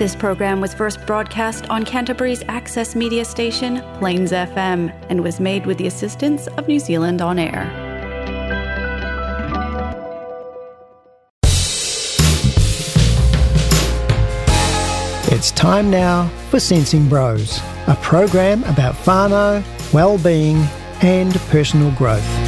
This program was first broadcast on Canterbury's access media station, Plains FM, and was made with the assistance of New Zealand On Air. It's time now for Sensing Bros, a program about whānau, well-being and personal growth.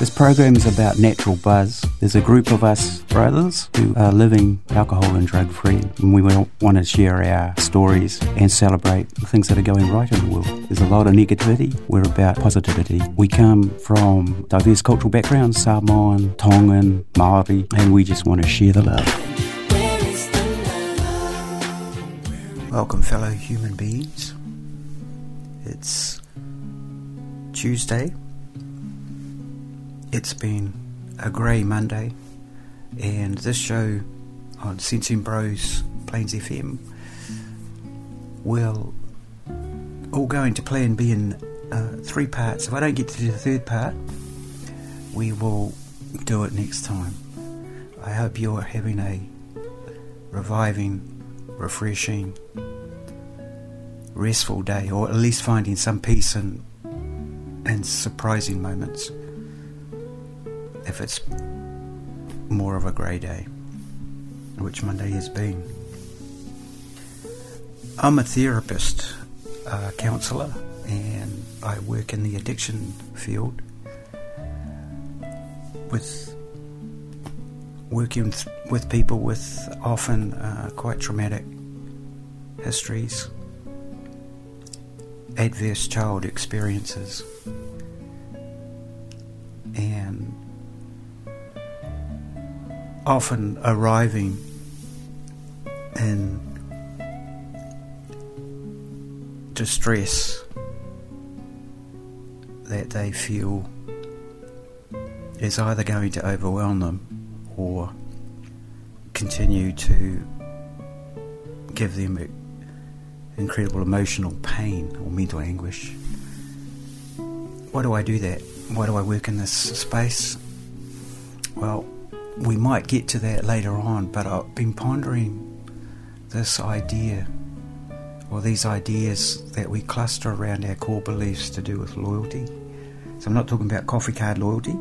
This program is about natural buzz. There's a group of us brothers who are living alcohol and drug free, and we want to share our stories and celebrate the things that are going right in the world. There's a lot of negativity. We're about positivity. We come from diverse cultural backgrounds Samoan, Tongan, Maori, and we just want to share the love. Welcome, fellow human beings. It's Tuesday, it's been a grey Monday, and this show on Sensing Bros Plains FM will all go into plan B in uh, three parts. If I don't get to the third part, we will do it next time. I hope you're having a reviving, refreshing, restful day, or at least finding some peace and and surprising moments if it's more of a grey day, which Monday has been. I'm a therapist, a counsellor, and I work in the addiction field with working with people with often uh, quite traumatic histories, adverse child experiences, often arriving in distress that they feel is either going to overwhelm them or continue to give them incredible emotional pain or mental anguish. Why do I do that? Why do I work in this space? Well, we might get to that later on, but I've been pondering this idea or these ideas that we cluster around our core beliefs to do with loyalty. So I'm not talking about coffee card loyalty.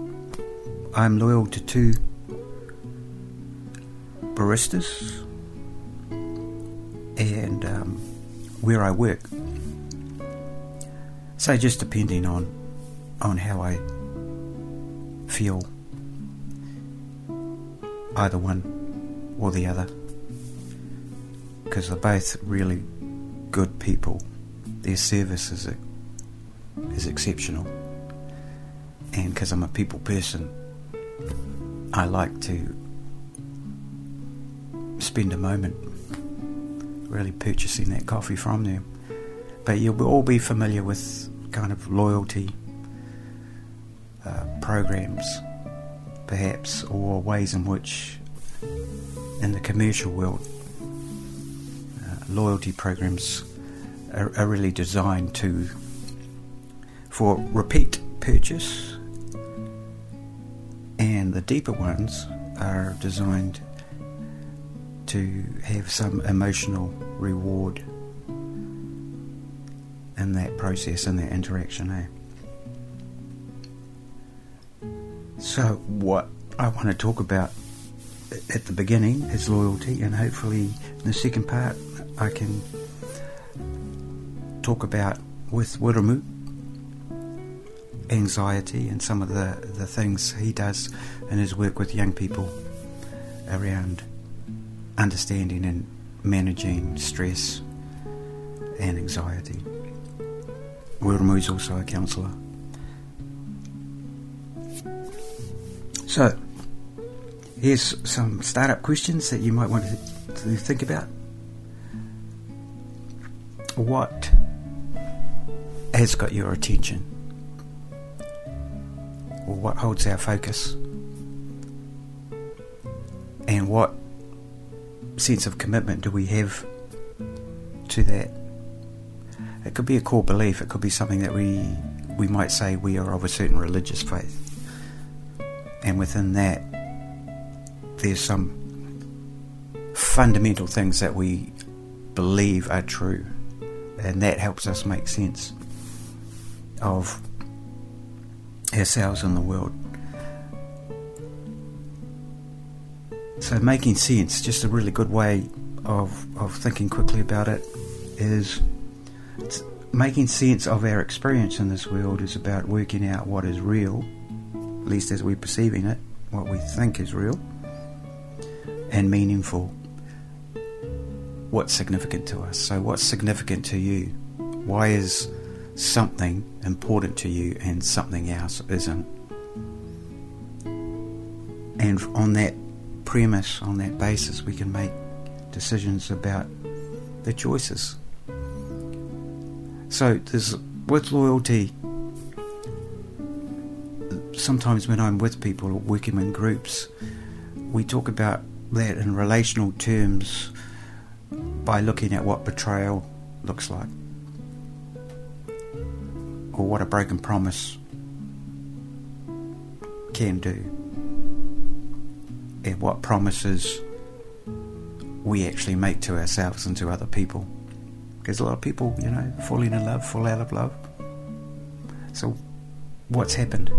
I'm loyal to two baristas and um, where I work. So just depending on on how I feel either one or the other because they're both really good people. Their service is, is exceptional. And because I'm a people person, I like to spend a moment really purchasing that coffee from them. But you'll all be familiar with kind of loyalty uh, programs perhaps, or ways in which, in the commercial world, uh, loyalty programs are, are really designed to for repeat purchase, and the deeper ones are designed to have some emotional reward in that process, in that interaction. Eh? So, what I want to talk about at the beginning is loyalty, and hopefully, in the second part, I can talk about with Wiremu anxiety and some of the, the things he does in his work with young people around understanding and managing stress and anxiety. Wiremu is also a counsellor. So, here's some startup questions that you might want to, to think about. What has got your attention? Or what holds our focus? And what sense of commitment do we have to that? It could be a core belief, it could be something that we we might say we are of a certain religious faith and within that, there's some fundamental things that we believe are true, and that helps us make sense of ourselves and the world. So, making sense, just a really good way of, of thinking quickly about it, is making sense of our experience in this world is about working out what is real, at least as we're perceiving it, what we think is real, and meaningful. What's significant to us? So, what's significant to you? Why is something important to you and something else isn't? And on that premise, on that basis, we can make decisions about the choices. So there's with loyalty. Sometimes when I'm with people or working in groups, we talk about that in relational terms by looking at what betrayal looks like or what a broken promise can do and what promises we actually make to ourselves and to other people. Because a lot of people, you know, falling in love, fall out of love. So, what's happened?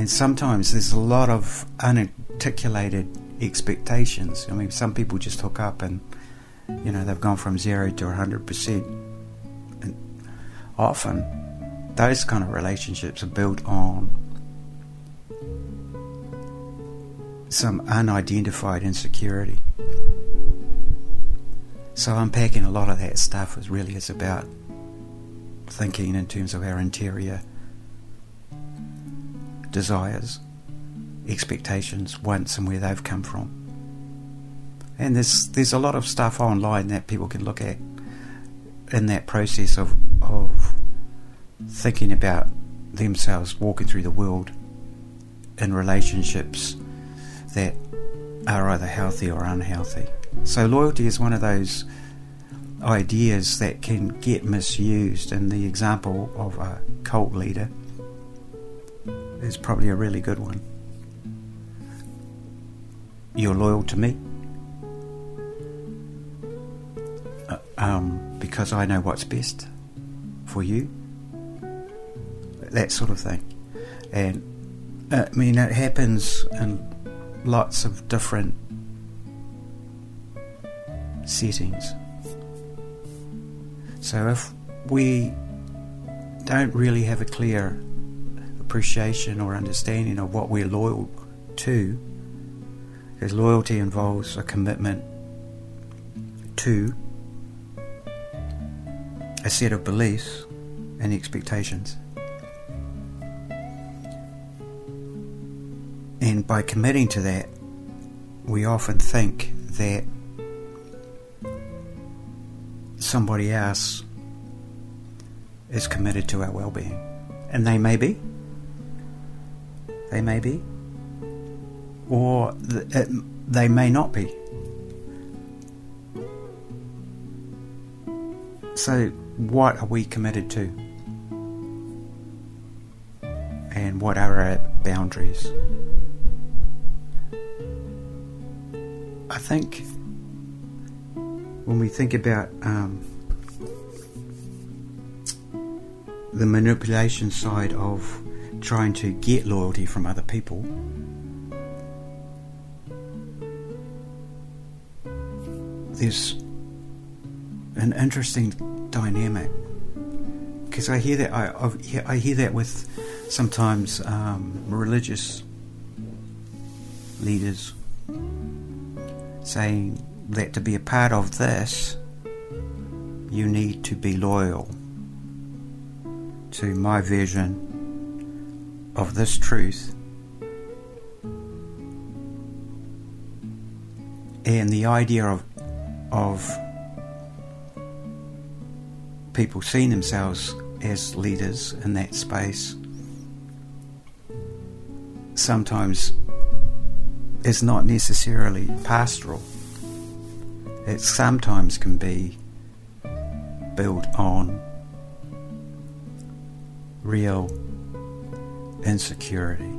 And sometimes there's a lot of unarticulated expectations. I mean, some people just hook up and, you know, they've gone from zero to 100%. And often, those kind of relationships are built on some unidentified insecurity. So unpacking a lot of that stuff is really is about thinking in terms of our interior desires, expectations, wants, and where they've come from. And there's there's a lot of stuff online that people can look at in that process of of thinking about themselves walking through the world in relationships that are either healthy or unhealthy. So, loyalty is one of those ideas that can get misused, and the example of a cult leader is probably a really good one. You're loyal to me uh, um, because I know what's best for you. That sort of thing. And uh, I mean, it happens in lots of different settings. So if we don't really have a clear appreciation or understanding of what we're loyal to, because loyalty involves a commitment to a set of beliefs and expectations. And by committing to that, we often think that somebody else is committed to our well being. And they may be. They may be. Or th- they may not be. So, what are we committed to? And what are our boundaries? I think when we think about um, the manipulation side of trying to get loyalty from other people, there's an interesting dynamic because I hear that I, I hear that with sometimes um, religious leaders saying that to be a part of this, you need to be loyal to my vision of this truth. And the idea of, of people seeing themselves as leaders in that space sometimes is not necessarily pastoral. It sometimes can be built on real insecurity.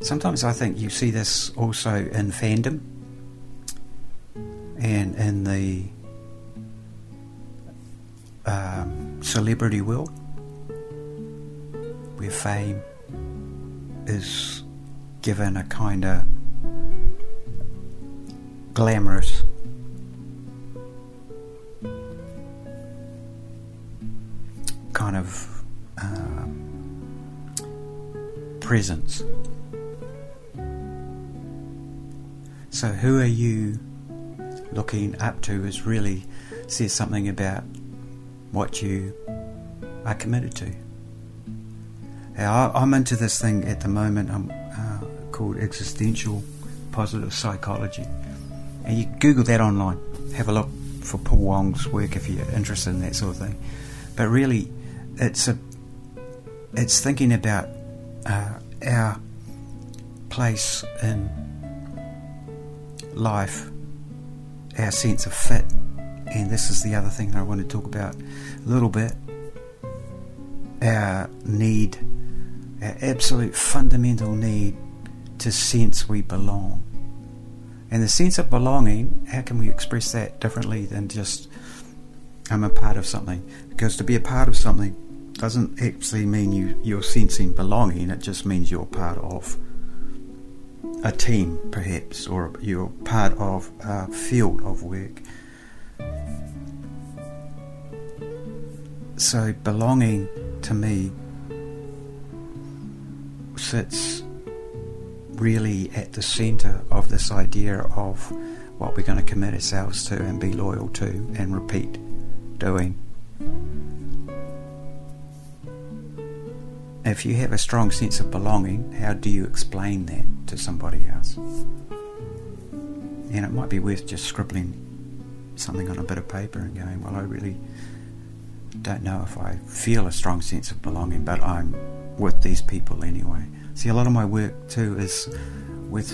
sometimes I think you see this also in fandom and in the um, celebrity world where fame is given a kind of glamorous kind of presence. So, who are you looking up to? Is really says something about what you are committed to. I'm into this thing at the moment um, uh, called existential positive psychology. And you Google that online. Have a look for Paul Wong's work if you're interested in that sort of thing. But really, it's a it's thinking about uh, our place in life, our sense of fit, and this is the other thing I want to talk about a little bit. Our need, our absolute fundamental need to sense we belong. And the sense of belonging, how can we express that differently than just I'm a part of something? Because to be a part of something doesn't actually mean you, you're sensing belonging, it just means you're part of a team, perhaps, or you're part of a field of work. So, belonging to me sits really at the centre of this idea of what we're going to commit ourselves to and be loyal to and repeat doing. If you have a strong sense of belonging, how do you explain that to somebody else? And it might be worth just scribbling something on a bit of paper and going, Well, I really don't know if I feel a strong sense of belonging, but I'm with these people anyway. See, a lot of my work too is with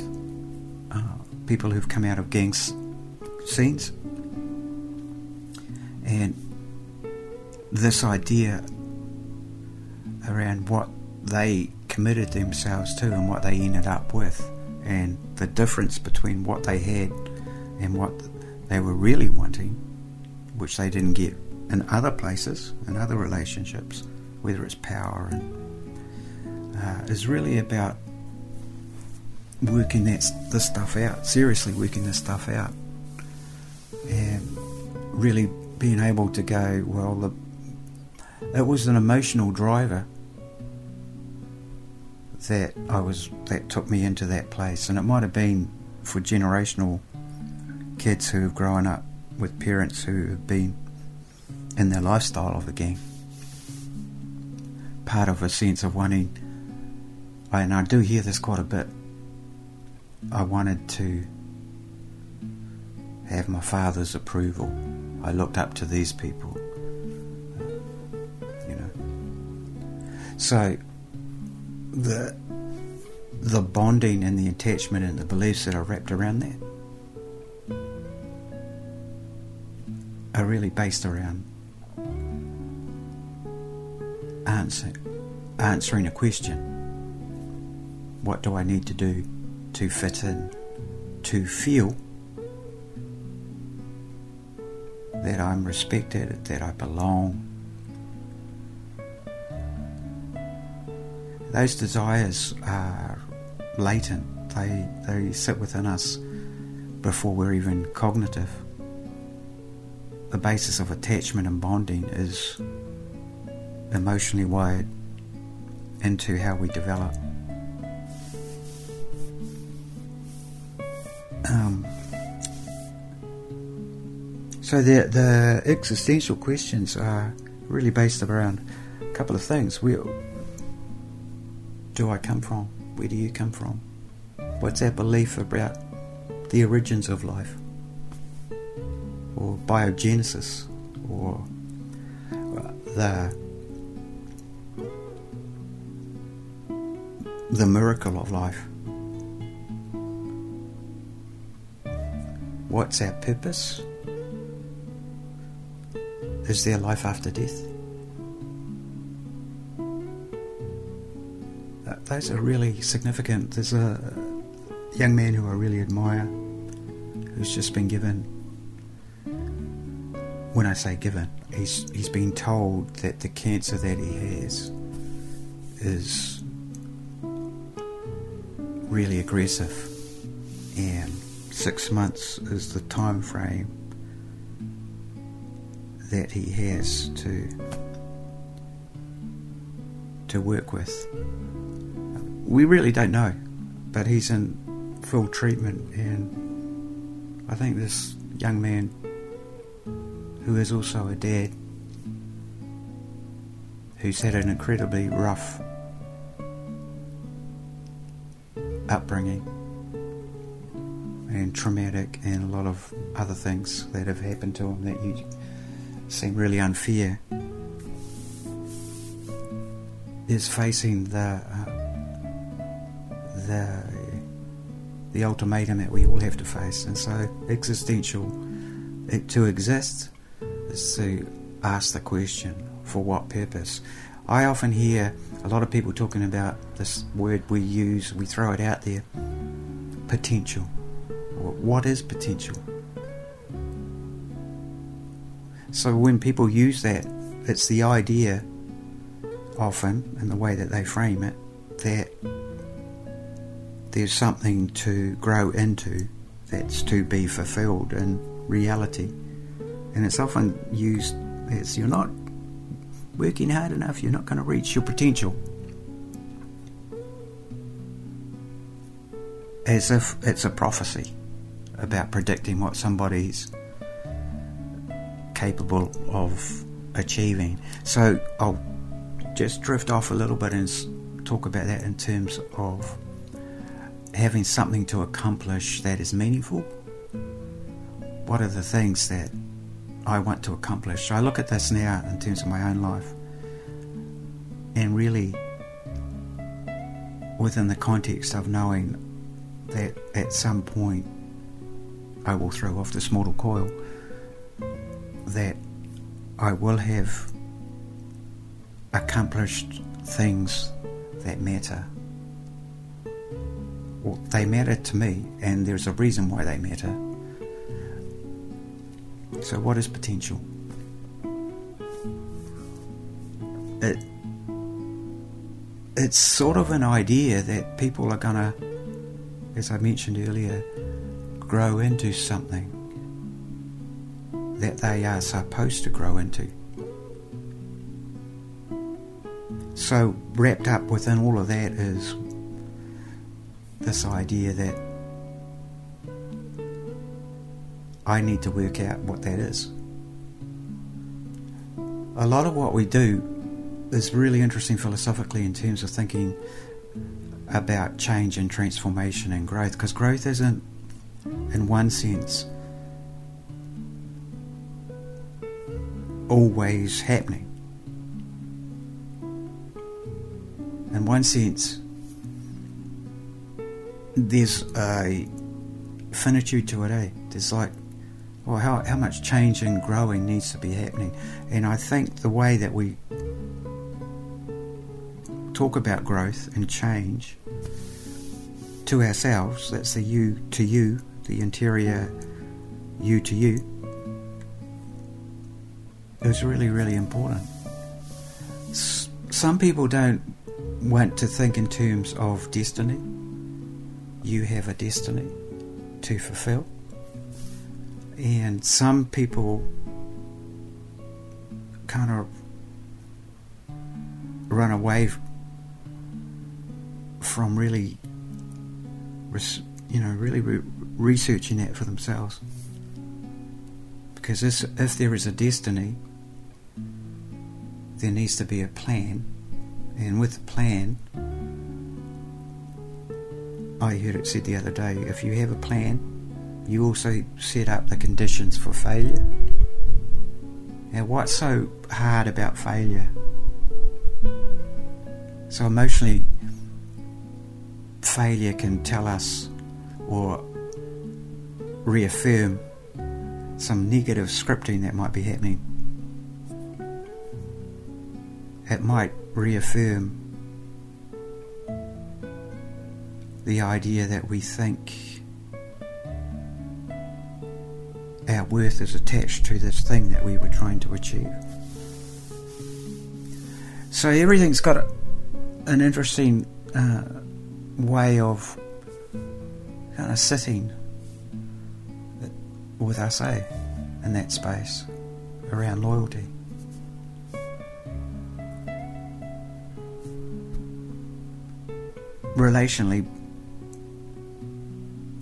uh, people who've come out of gang scenes. And this idea around what they committed themselves to and what they ended up with, and the difference between what they had and what they were really wanting, which they didn't get in other places, in other relationships, whether it's power and uh, is really about working that this stuff out, seriously working this stuff out, and really being able to go, well, the, it was an emotional driver that I was that took me into that place, and it might have been for generational kids who have grown up with parents who have been in their lifestyle of the gang, part of a sense of wanting and I do hear this quite a bit. I wanted to have my father's approval. I looked up to these people, you know. So the the bonding and the attachment and the beliefs that are wrapped around that are really based around answer, answering a question what do I need to do to fit in, to feel that I'm respected, that I belong. Those desires are latent, they, they sit within us before we're even cognitive. The basis of attachment and bonding is emotionally wired into how we develop. Um, so the the existential questions are really based around a couple of things. Where do I come from? Where do you come from? What's our belief about the origins of life, or biogenesis, or uh, the the miracle of life? What's our purpose? Is there life after death? Those are really significant. There's a young man who I really admire who's just been given. When I say given, he's he's been told that the cancer that he has is really aggressive, and six months is the time frame that he has to to work with. We really don't know, but he's in full treatment, and I think this young man, who is also a dad, who's had an incredibly rough upbringing and traumatic and a lot of other things that have happened to him that you seem really unfair is facing the uh, the the ultimatum that we all have to face. And so existential it, to exist is to ask the question for what purpose? I often hear a lot of people talking about this word we use we throw it out there potential. What is potential? So when people use that, it's the idea, often, in the way that they frame it, that there's something to grow into that's to be fulfilled in reality. And it's often used as you're not working hard enough, you're not going to reach your potential. As if it's a prophecy about predicting what somebody's capable of achieving. So I'll just drift off a little bit and talk about that in terms of having something to accomplish that is meaningful. What are the things that I want to accomplish? I look at this now in terms of my own life and really within the context of knowing that at some point I will throw off this mortal coil that I will have accomplished things that matter. They matter to me, and there's a reason why they matter. So, what is potential? It, it's sort of an idea that people are to, as I mentioned earlier, grow into something that they are supposed to grow into. So, wrapped up within all of that is this idea that I need to work out what that is. A lot of what we do is really interesting philosophically in terms of thinking about change and transformation and growth, because growth isn't, in one sense, always happening. In one sense, there's a finitude to it, eh? There's like, well, how, how much change and growing needs to be happening. And I think the way that we talk about growth and change to ourselves, that's the you to you, the interior you to you, is really, really important. S- some people don't want to think in terms of destiny. You have a destiny to fulfill. And some people kind of run away from really, you know, really re- researching that for themselves. Because if there is a destiny, there needs to be a plan, and with a plan, I heard it said the other day if you have a plan, you also set up the conditions for failure. Now, what's so hard about failure? So, emotionally, failure can tell us or reaffirm some negative scripting that might be happening it might reaffirm the idea that we think our worth is attached to this thing that we were trying to achieve. So everything's got a, an interesting uh, way of kind of sitting with us, eh, in that space around loyalty. Relationally,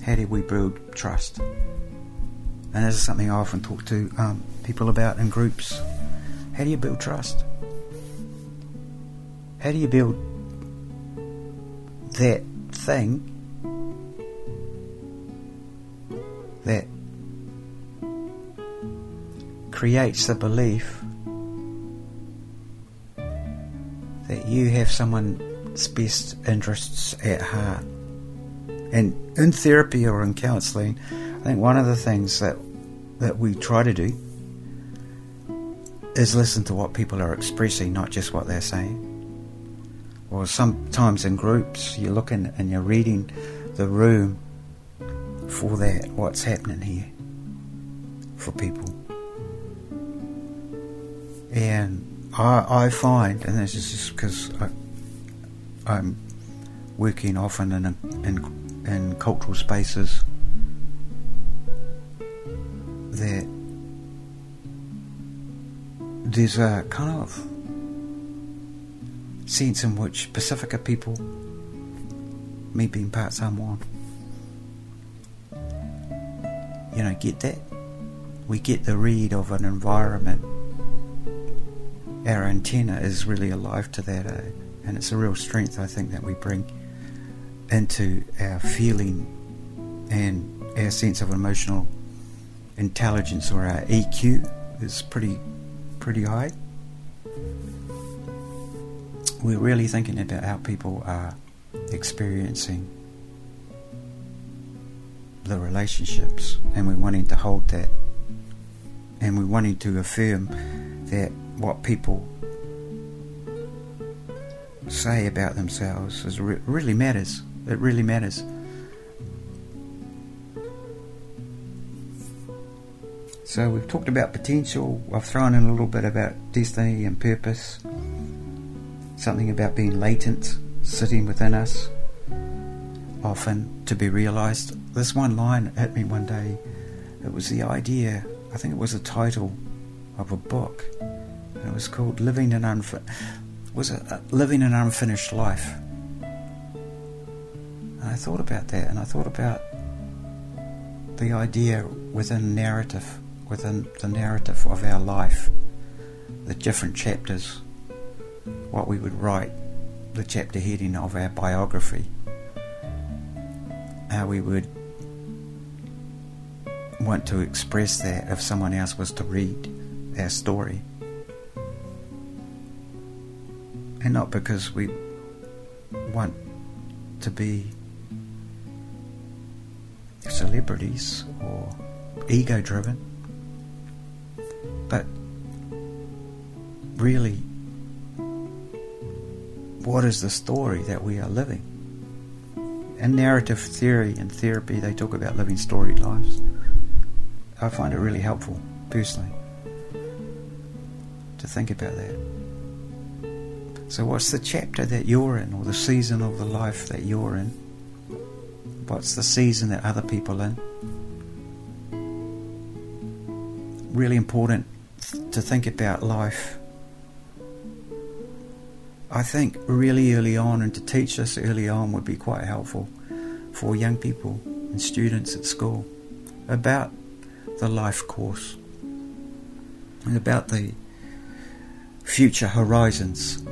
how do we build trust? And this is something I often talk to um, people about in groups. How do you build trust? How do you build that thing that creates the belief that you have someone's best interests at heart. And in therapy or in counselling, I think one of the things that that we try to do is listen to what people are expressing, not just what they're saying. Or sometimes in groups, you're looking and you're reading the room for that, what's happening here for people. And I, I find, and this is just because I'm working often in, in, in cultural spaces, that there's a kind of sense in which Pacifica people, me being part Samoan, you know, get that. We get the read of an environment our antenna is really alive to that, eh? and it's a real strength I think that we bring into our feeling and our sense of emotional intelligence or our EQ is pretty pretty high. We're really thinking about how people are experiencing the relationships and we're wanting to hold that and we're wanting to affirm that what people say about themselves is re- really matters. It really matters. So we've talked about potential. I've thrown in a little bit about destiny and purpose. Something about being latent, sitting within us, often to be realized. This one line hit me one day. It was the idea, I think it was the title of a book it was called Living an Unfi- was it uh, Living an Unfinished Life. I thought about that, and I thought about the idea within narrative, within the narrative of our life, the different chapters, what we would write, the chapter heading of our biography, how we would want to express that if someone else was to read our story. and not because we want to be celebrities or ego driven, but really, what is the story that we are living? In narrative theory and therapy, they talk about living storied lives. I find it really helpful, personally, to think about that. So, what's the chapter that you're in, or the season of the life that you're in? What's the season that other people in? Really important to think about life. I think really early on, and to teach us early on would be quite helpful for young people and students at school about the life course and about the future horizons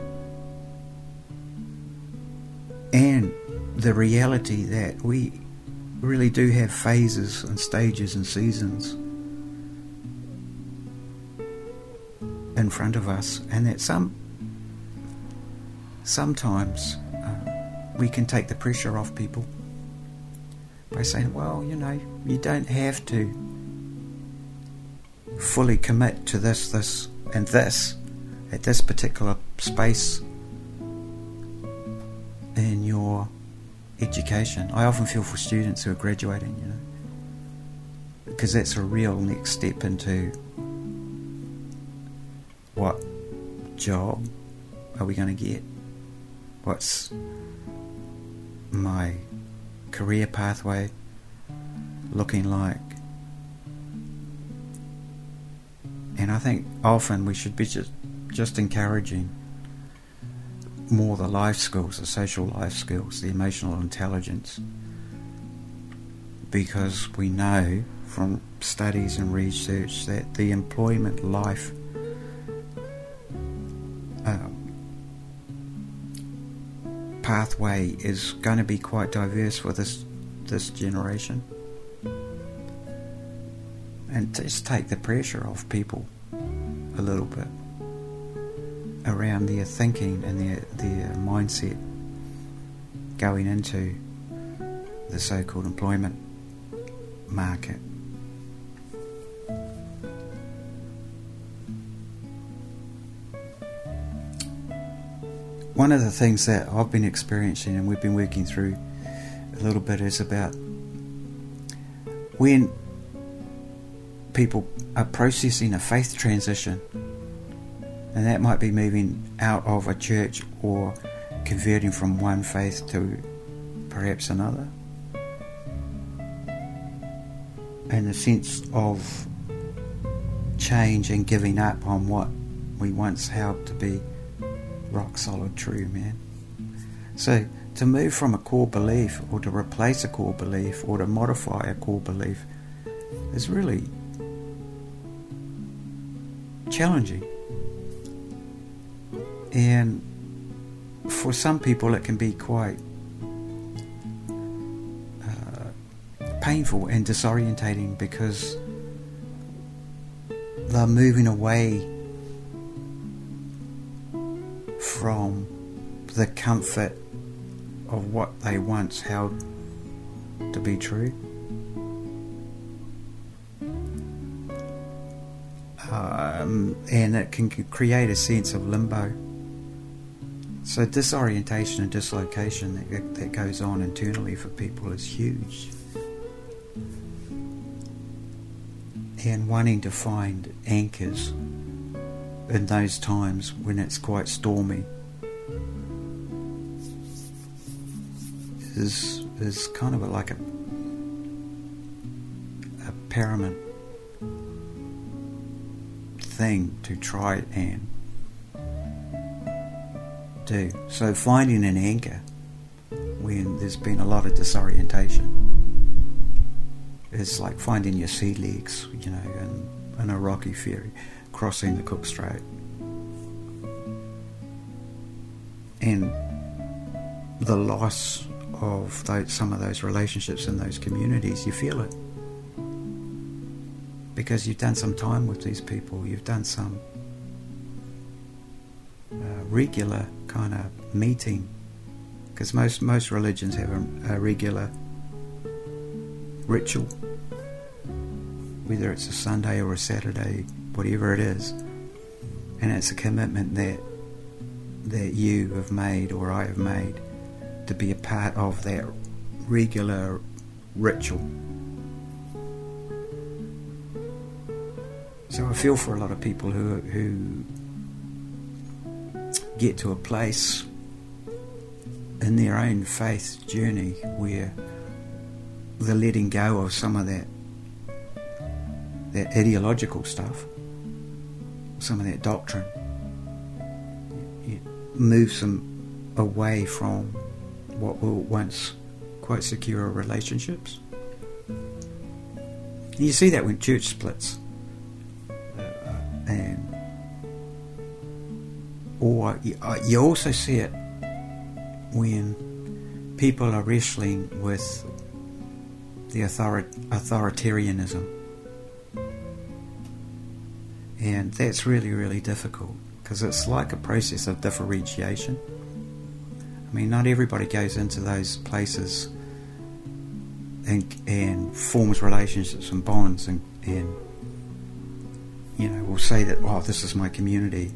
and the reality that we really do have phases and stages and seasons in front of us, and that some sometimes uh, we can take the pressure off people by saying, well, you know, you don't have to fully commit to this, this, and this at this particular space education. I often feel for students who are graduating, you know, because that's a real next step into what job are we going to get? What's my career pathway looking like? And I think often we should be just, just encouraging more the life skills, the social life skills, the emotional intelligence, because we know from studies and research that the employment life uh, pathway is going to be quite diverse for this this generation, and just take the pressure off people a little bit around their thinking and their their mindset going into the so-called employment market. One of the things that I've been experiencing and we've been working through a little bit is about when people are processing a faith transition and that might be moving out of a church or converting from one faith to perhaps another. And the sense of change and giving up on what we once held to be rock solid true, man. So to move from a core belief or to replace a core belief or to modify a core belief is really challenging. And for some people, it can be quite uh, painful and disorientating because they're moving away from the comfort of what they once held to be true. Um, and it can create a sense of limbo. So disorientation and dislocation that, that goes on internally for people is huge. And wanting to find anchors in those times when it's quite stormy is is kind of a, like a a paramount thing to try and do. So finding an anchor when there's been a lot of disorientation is like finding your sea legs, you know, in, in a rocky ferry crossing the Cook Strait. And the loss of those, some of those relationships in those communities, you feel it. Because you've done some time with these people, you've done some uh, regular kind of meeting. Because most, most religions have a, a regular ritual, whether it's a Sunday or a Saturday, whatever it is. And it's a commitment that that you have made or I have made to be a part of that regular ritual. So I feel for a lot of people who who get to a place in their own faith journey where the letting go of some of that that ideological stuff, some of that doctrine, it moves them away from what were once quite secure relationships. You see that when church splits, or uh, you also see it when people are wrestling with the author- authoritarianism, and that's really really difficult because it's like a process of differentiation. I mean, not everybody goes into those places and, and forms relationships and bonds and, and, you know, will say that, oh, this is my community,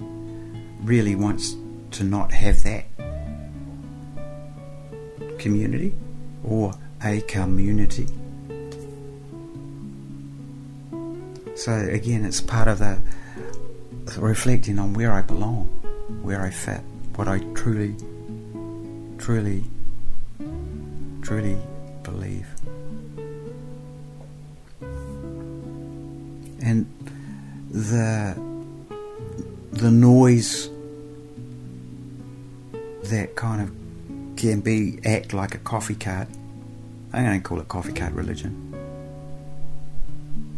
really wants to not have that community. or a community. So again, it's part of the reflecting on where I belong, where I fit, what I truly, truly, truly believe. And the the noise that kind of can be act like a coffee cart. I'm going to call it coffee cart religion.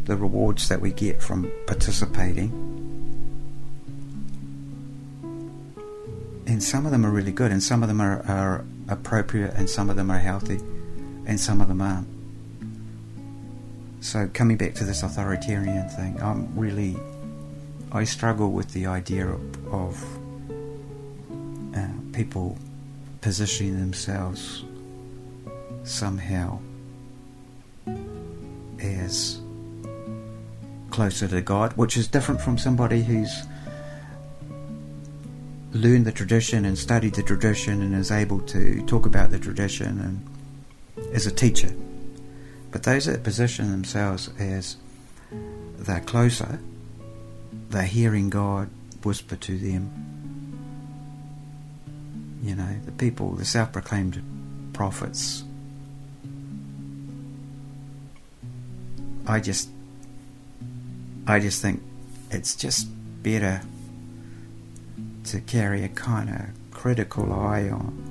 The rewards that we get from participating. And some of them are really good, and some of them are, are appropriate, and some of them are healthy, and some of them aren't. So, coming back to this authoritarian thing, I'm really. I struggle with the idea of, of uh, people positioning themselves somehow as closer to God, which is different from somebody who's learned the tradition and studied the tradition and is able to talk about the tradition and is a teacher. But those that position themselves as they're closer, they're hearing God whisper to them. You know, the people, the self proclaimed prophets. I just I just think it's just better to carry a kind of critical eye on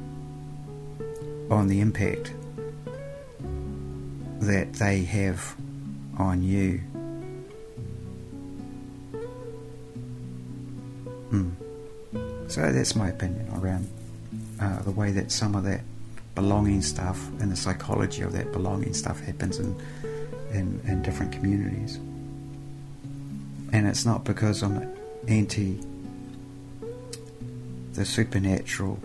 on the impact that they have on you. So that's my opinion around uh, the way that some of that belonging stuff and the psychology of that belonging stuff happens in, in, in different communities and it's not because I'm anti the supernatural,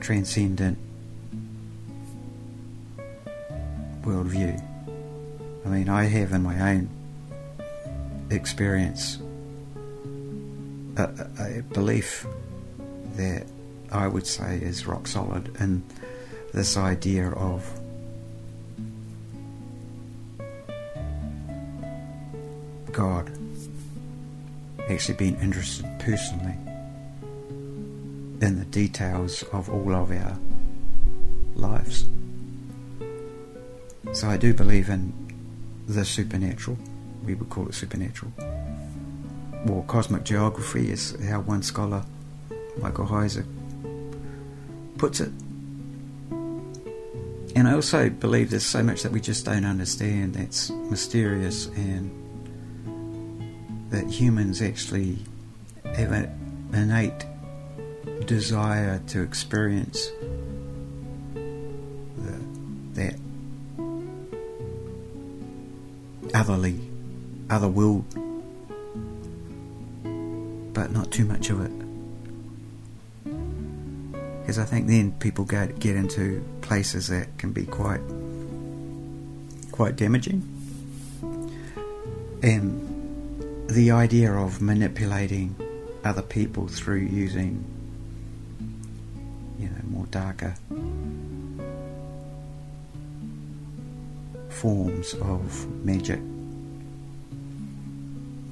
transcendent worldview. I mean, I have in my own experience a, a, belief that I would say is rock solid in this idea of God, actually being interested personally in the details of all of our lives. So I do believe in the supernatural. We would call it supernatural. Or cosmic geography is how one scholar, Michael Heiser, puts it. And I also believe there's so much that we just don't understand that's mysterious and that humans actually have an innate desire to experience the, that otherly, other world, but not too much of it. Because I think then people get get into places that can be quite quite damaging, and the idea of manipulating other people through using, you know, more darker forms of magic,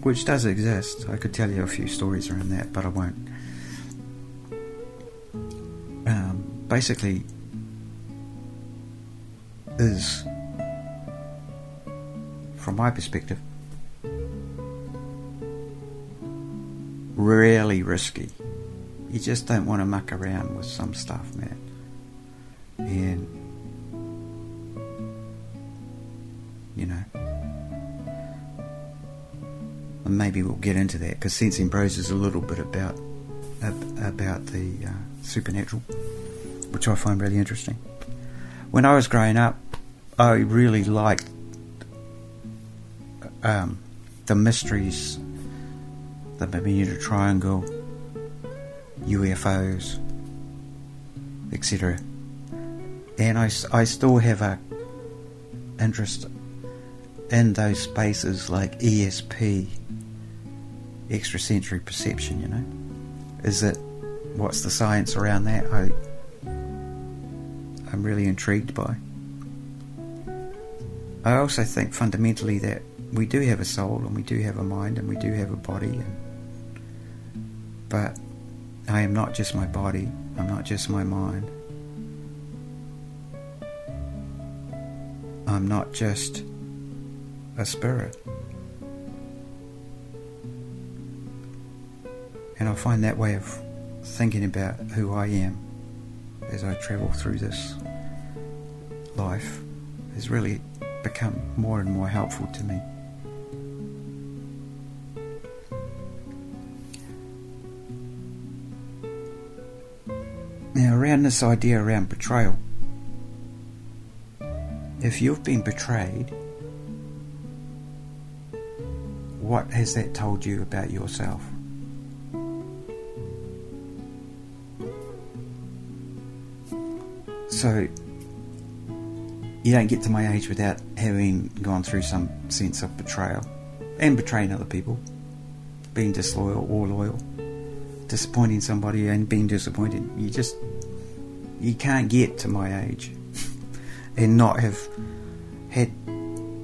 which does exist. I could tell you a few stories around that, but I won't. Um, basically, is from my perspective really risky. You just don't want to muck around with some stuff, man. Get into that because Sensing Bros is a little bit about about the uh, supernatural, which I find really interesting. When I was growing up, I really liked um, the mysteries the Bermuda Triangle, UFOs, etc. And I, I still have a interest in those spaces like ESP, extrasensory perception, you know. Is it, what's the science around that? I, I'm really intrigued by. I also think fundamentally that we do have a soul and we do have a mind and we do have a body, and, but I am not just my body, I'm not just my mind. I'm not just a spirit. And I find that way of thinking about who I am as I travel through this life has really become more and more helpful to me. Now, around this idea around betrayal, if you've been betrayed, what has that told you about yourself? So, you don't get to my age without having gone through some sense of betrayal and betraying other people, being disloyal or loyal, disappointing somebody and being disappointed. You just you can't get to my age and not have had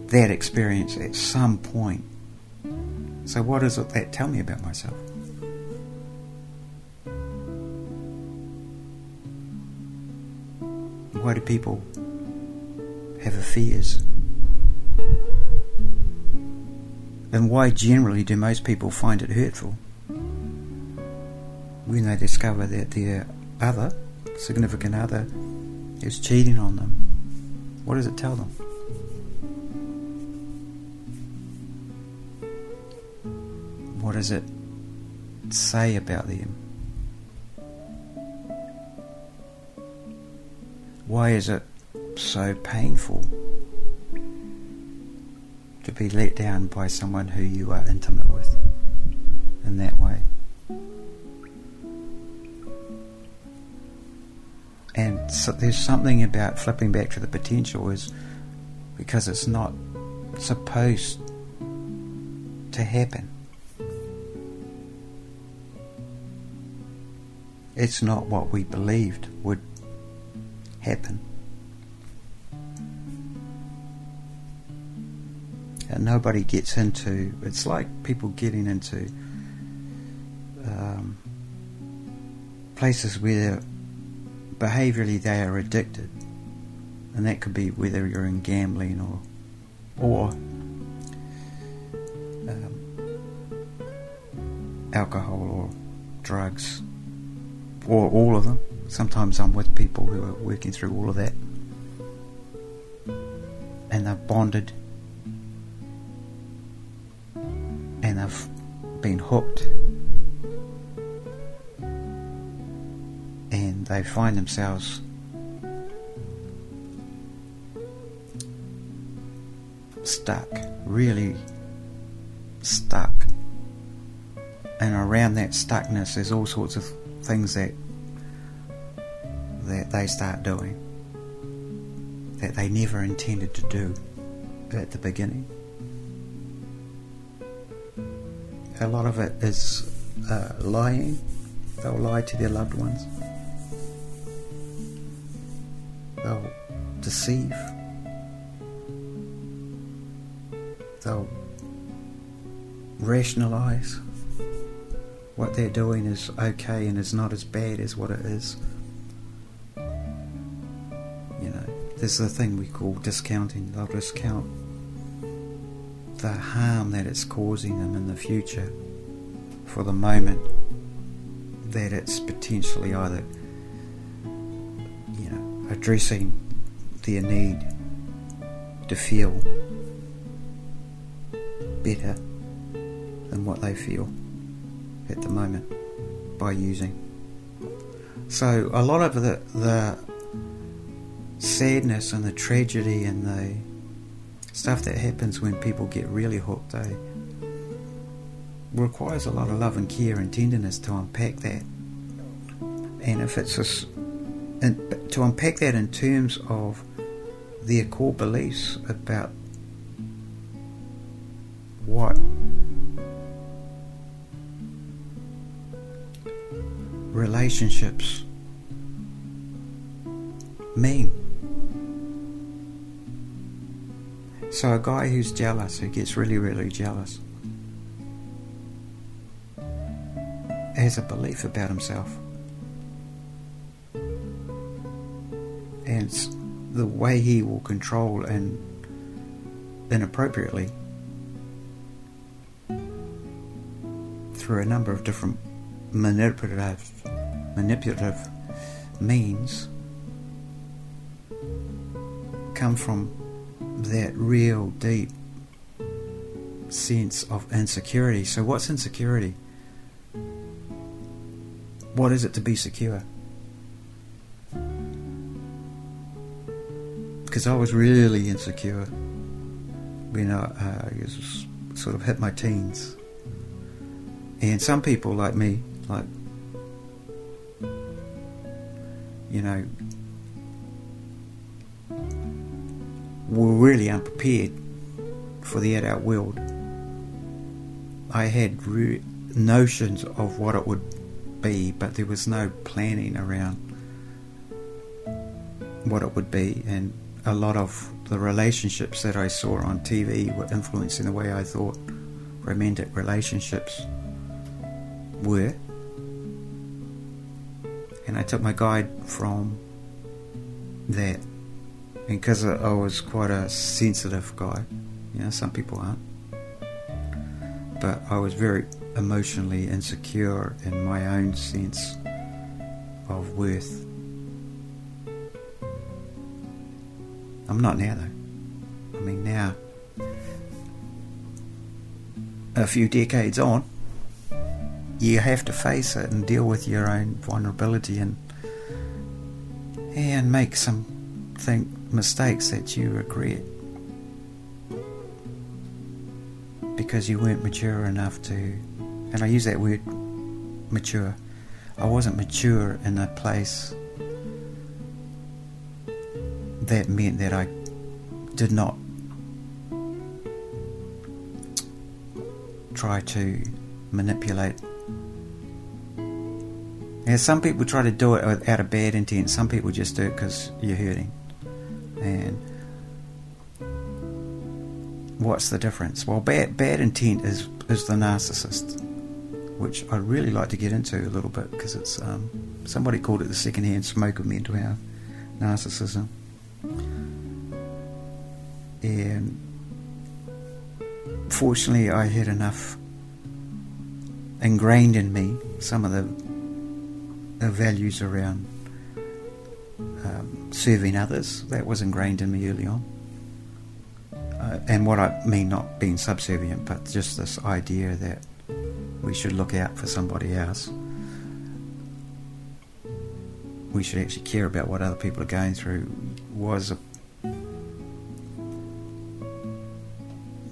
that experience at some point. So, what does that tell me about myself? Why do people have fears? And why generally do most people find it hurtful? When they discover that their other, significant other, is cheating on them, what does it tell them? What does it say about them? Why is it so painful to be let down by someone who you are intimate with in that way? And so there's something about flipping back to the potential is because it's not supposed to happen. It's not what we believed would happen. And nobody gets into it's like people getting into um, places where behaviorally they are addicted, and that could be whether you're in gambling or or um, alcohol or drugs or all of them. Sometimes I'm with people who are working through all of that, and they've bonded, and they've been hooked. And they find themselves stuck, really stuck. And around that stuckness, there's all sorts of things that that they start doing that they never intended to do at the beginning. A lot of it is uh, lying. They'll lie to their loved ones. They'll deceive. They'll rationalize what they're doing is okay and is not as bad as what it is. Know, the thing we call discounting. They'll discount the harm that it's causing them in the future for the moment that it's potentially either addressing their need to feel better than what they feel at the moment by using. So a lot of the the sadness and the tragedy and the stuff that happens when people get really hooked, they requires a lot of love and care and tenderness to unpack that. And if it's a and to unpack that in terms of their core beliefs about what relationships mean So a guy who's jealous, who gets really, really jealous, has a belief about himself. And the way he will control and inappropriately through a number of different manipulative manipulative means come from that real deep sense of insecurity. So what's insecurity? What is it to be secure? Because I was really insecure when I, uh, I sort of hit my teens. And some people like me, like, you know, were really unprepared for the adult world. I had re- notions of what it would be, but there was no planning around what it would be, and a lot of the relationships that I saw on TV were influencing the way I thought romantic relationships were. And I took my guide from that. And because I was quite a sensitive guy, you know, some people aren't. But I was very emotionally insecure in my own sense of worth. I'm not now though. I mean, now, a few decades on, you have to face it and deal with your own vulnerability and and make some think mistakes that you regret because you weren't mature enough to and I use that word mature I wasn't mature in a place that meant that I did not try to manipulate Now, some people try to do it out of bad intent. Some people just do it because you're hurting. And what's the difference? Well, bad bad intent is is the narcissist, which I'd really like to get into a little bit because it's um, somebody called it the second-hand smoke of mental health, narcissism. And fortunately, I had enough ingrained in me some of the the values around um, serving others. That was ingrained in me early on. Uh, and what I mean, not being subservient, but just this idea that we should look out for somebody else. We should actually care about what other people are going through. Was a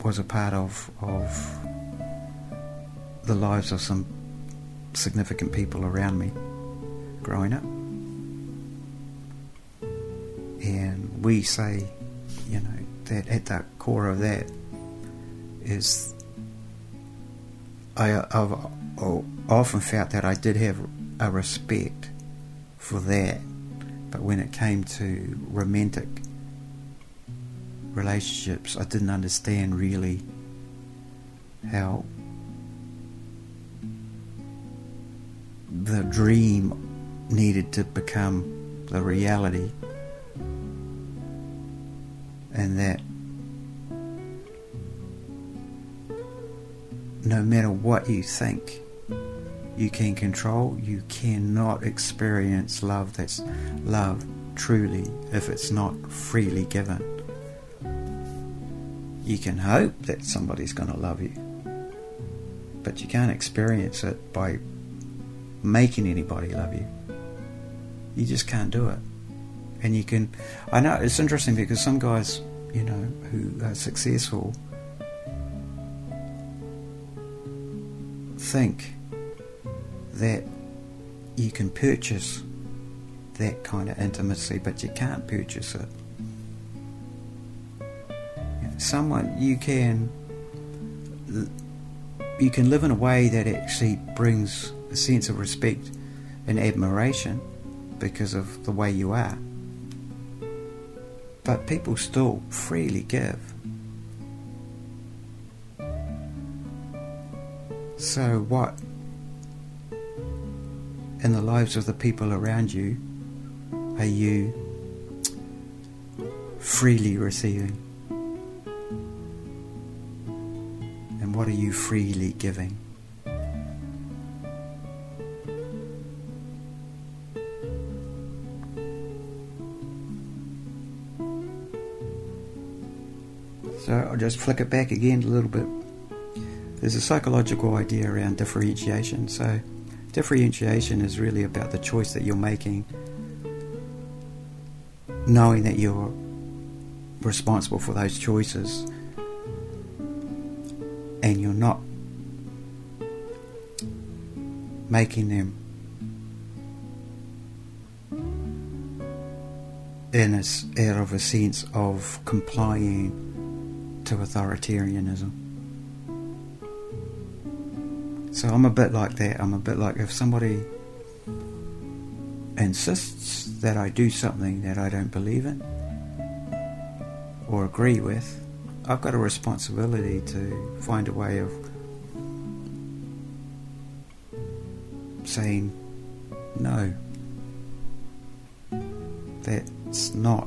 was a part of of the lives of some significant people around me growing up. We say, you know, that at the core of that is I, have often felt that I did have a respect for that, but when it came to romantic relationships, I didn't understand really how the dream needed to become the reality, and that no matter what you think you can control, you cannot experience love that's love truly if it's not freely given. You can hope that somebody's going to love you, but you can't experience it by making anybody love you. You just can't do it. And you can. I know it's interesting because some guys, you know, who are successful think that you can purchase that kind of intimacy, but you can't purchase it. Someone you can you can live in a way that actually brings a sense of respect and admiration because of the way you are but people still freely give. So, what in the lives of the people around you are you freely receiving? And what are you freely giving? I'll just flick it back again a little bit. There's a psychological idea around differentiation. So differentiation is really about the choice that you're making, knowing that you're responsible for those choices, and you're not making them in a, out of a sense of complying to authoritarianism. So I'm a bit like that. I'm a bit like if somebody insists that I do something that I don't believe in or agree with, I've got a responsibility to find a way of saying no. That's not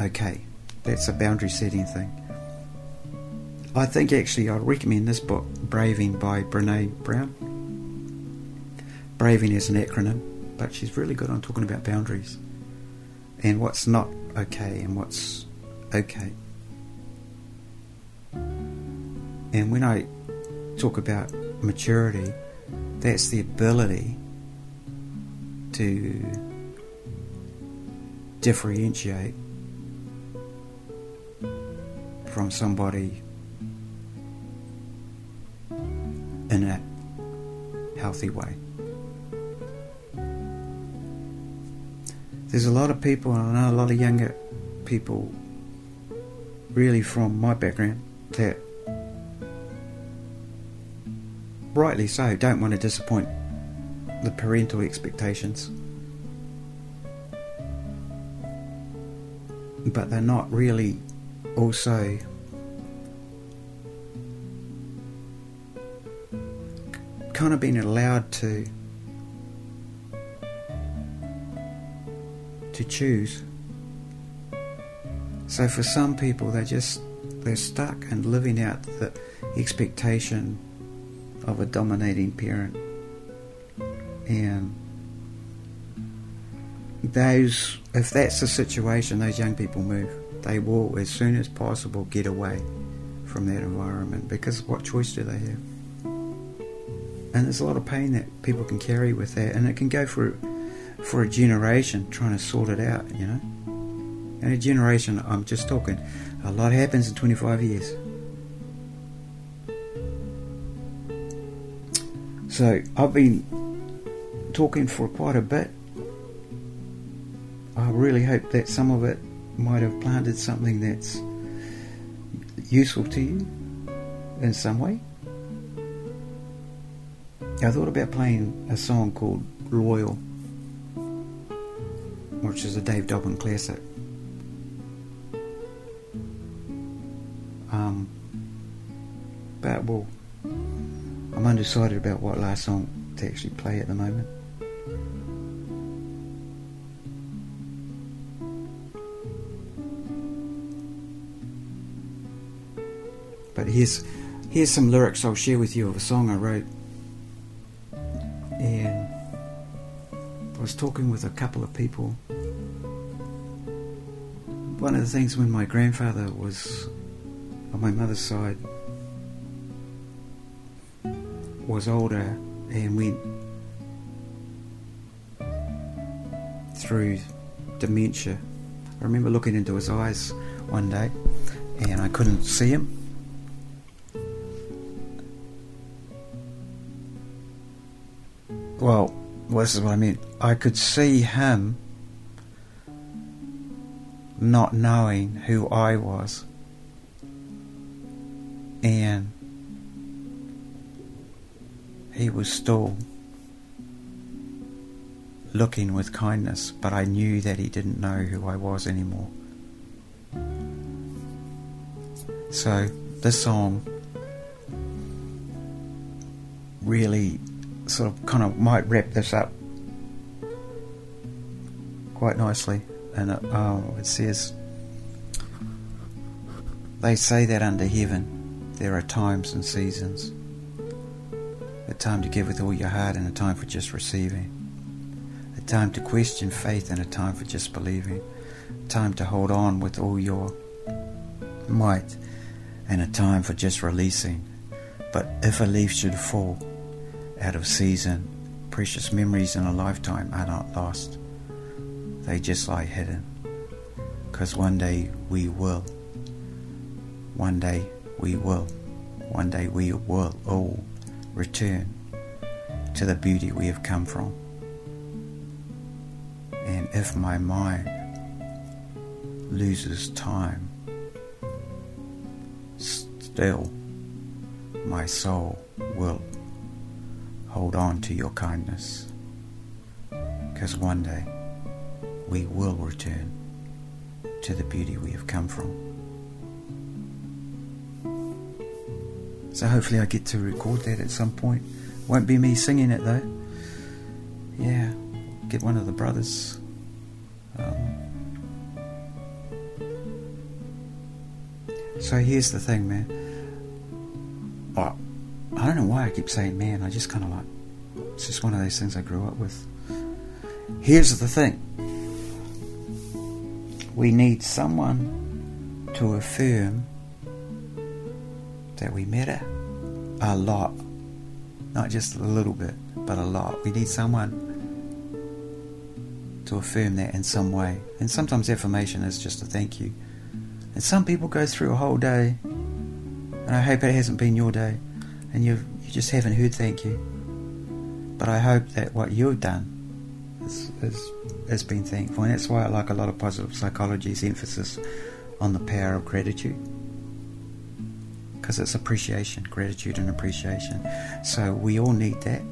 okay. That's a boundary setting thing. I think actually I'd recommend this book, Braving by Brene Brown. Braving is an acronym, but she's really good on talking about boundaries and what's not okay and what's okay. And when I talk about maturity, that's the ability to differentiate from somebody in a healthy way. There's a lot of people, and I know a lot of younger people, really from my background, that rightly so don't want to disappoint the parental expectations. But they're not really also kind of being allowed to to choose. So for some people they're just they're stuck and living out the expectation of a dominating parent. And those if that's the situation those young people move they will, as soon as possible, get away from that environment because what choice do they have? And there's a lot of pain that people can carry with that, and it can go for for a generation trying to sort it out, you know. And a generation, I'm just talking, a lot happens in 25 years. So I've been talking for quite a bit. I really hope that some of it might have planted something that's useful to you in some way. I thought about playing a song called Loyal, which is a Dave Dobbyn classic. Um, but well, I'm undecided about what last song to actually play at the moment. Here's here's some lyrics I'll share with you of a song I wrote. And I was talking with a couple of people. One of the things when my grandfather was on my mother's side was older and went through dementia. I remember looking into his eyes one day and I couldn't see him well, this is what I mean. I could see him not knowing who I was. And he was still looking with kindness, but I knew that he didn't know who I was anymore. So, this song really sort of kind of might wrap this up quite nicely. And it, oh, it says, they say that under heaven there are times and seasons. A time to give with all your heart and a time for just receiving. A time to question faith and a time for just believing. A time to hold on with all your might and a time for just releasing. But if a leaf should fall out of season, precious memories in a lifetime are not lost. They just lie hidden. Because one day we will. One day we will. One day we will all return to the beauty we have come from. And if my mind loses time, still my soul will hold on to your kindness. Because one day we will return to the beauty we have come from. So hopefully I get to record that at some point. Won't be me singing it though. Yeah, get one of the brothers. Um, so here's the thing, man. I don't know why I keep saying man. I just kind of like it's just one of those things I grew up with. Here's the thing. We need someone to affirm that we matter a lot. Not just a little bit, but a lot. We need someone to affirm that in some way. And sometimes affirmation is just a thank you. And some people go through a whole day, and I hope it hasn't been your day, and you you just haven't heard thank you. But I hope that what you've done is, is, has been thankful. And that's why I like a lot of positive psychology's emphasis on the power of gratitude because it's appreciation, gratitude and appreciation. So we all need that.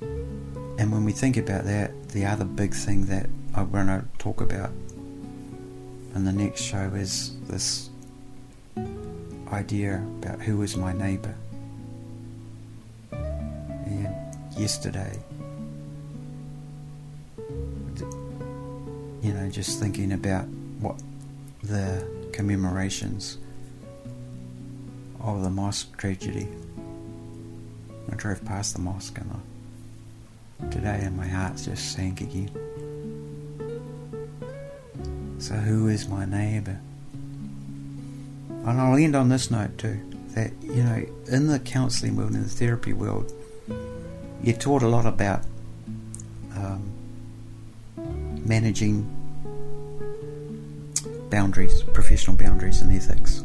And when we think about that, the other big thing that I want to talk about in the next show is this idea about who is my neighbour. And yesterday, you know, just thinking about what the commemorations of the mosque tragedy. I drove past the mosque and I, today and my heart's just sank again. So who is my neighbour? And I'll end on this note too, that, you know, in the counselling world, in the therapy world, you're taught a lot about um, managing boundaries, professional boundaries and ethics.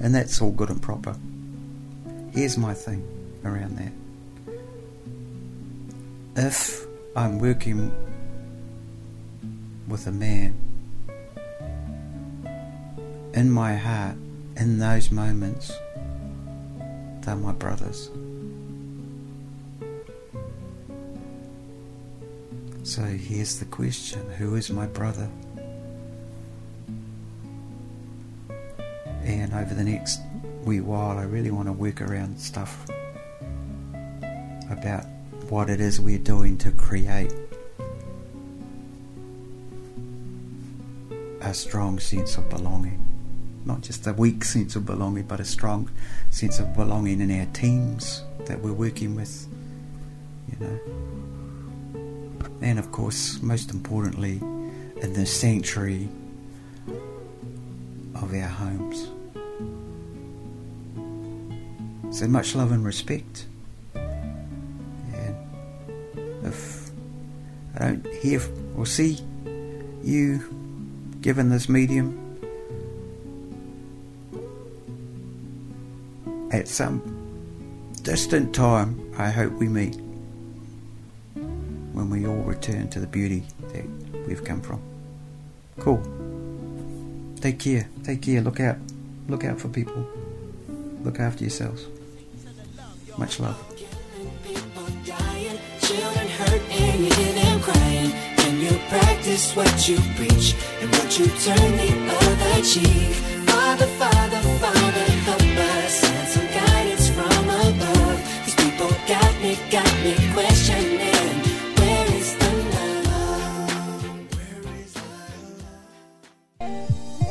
And that's all good and proper. Here's my thing around that. If I'm working with a man, in my heart, in those moments, they're my brothers. So here's the question Who is my brother? And over the next wee while, I really want to work around stuff about what it is we're doing to create a strong sense of belonging. Not just a weak sense of belonging, but a strong sense of belonging in our teams that we're working with, you know. And of course, most importantly, in the sanctuary of our homes. So much love and respect. And if I don't hear or see you given this medium at some distant time, I hope we meet when we all return to the beauty that we've come from. Cool. Take care. Take care. Look out. Look out for people. Look after yourselves. Much love. Practice what you preach? And would you turn the other cheek?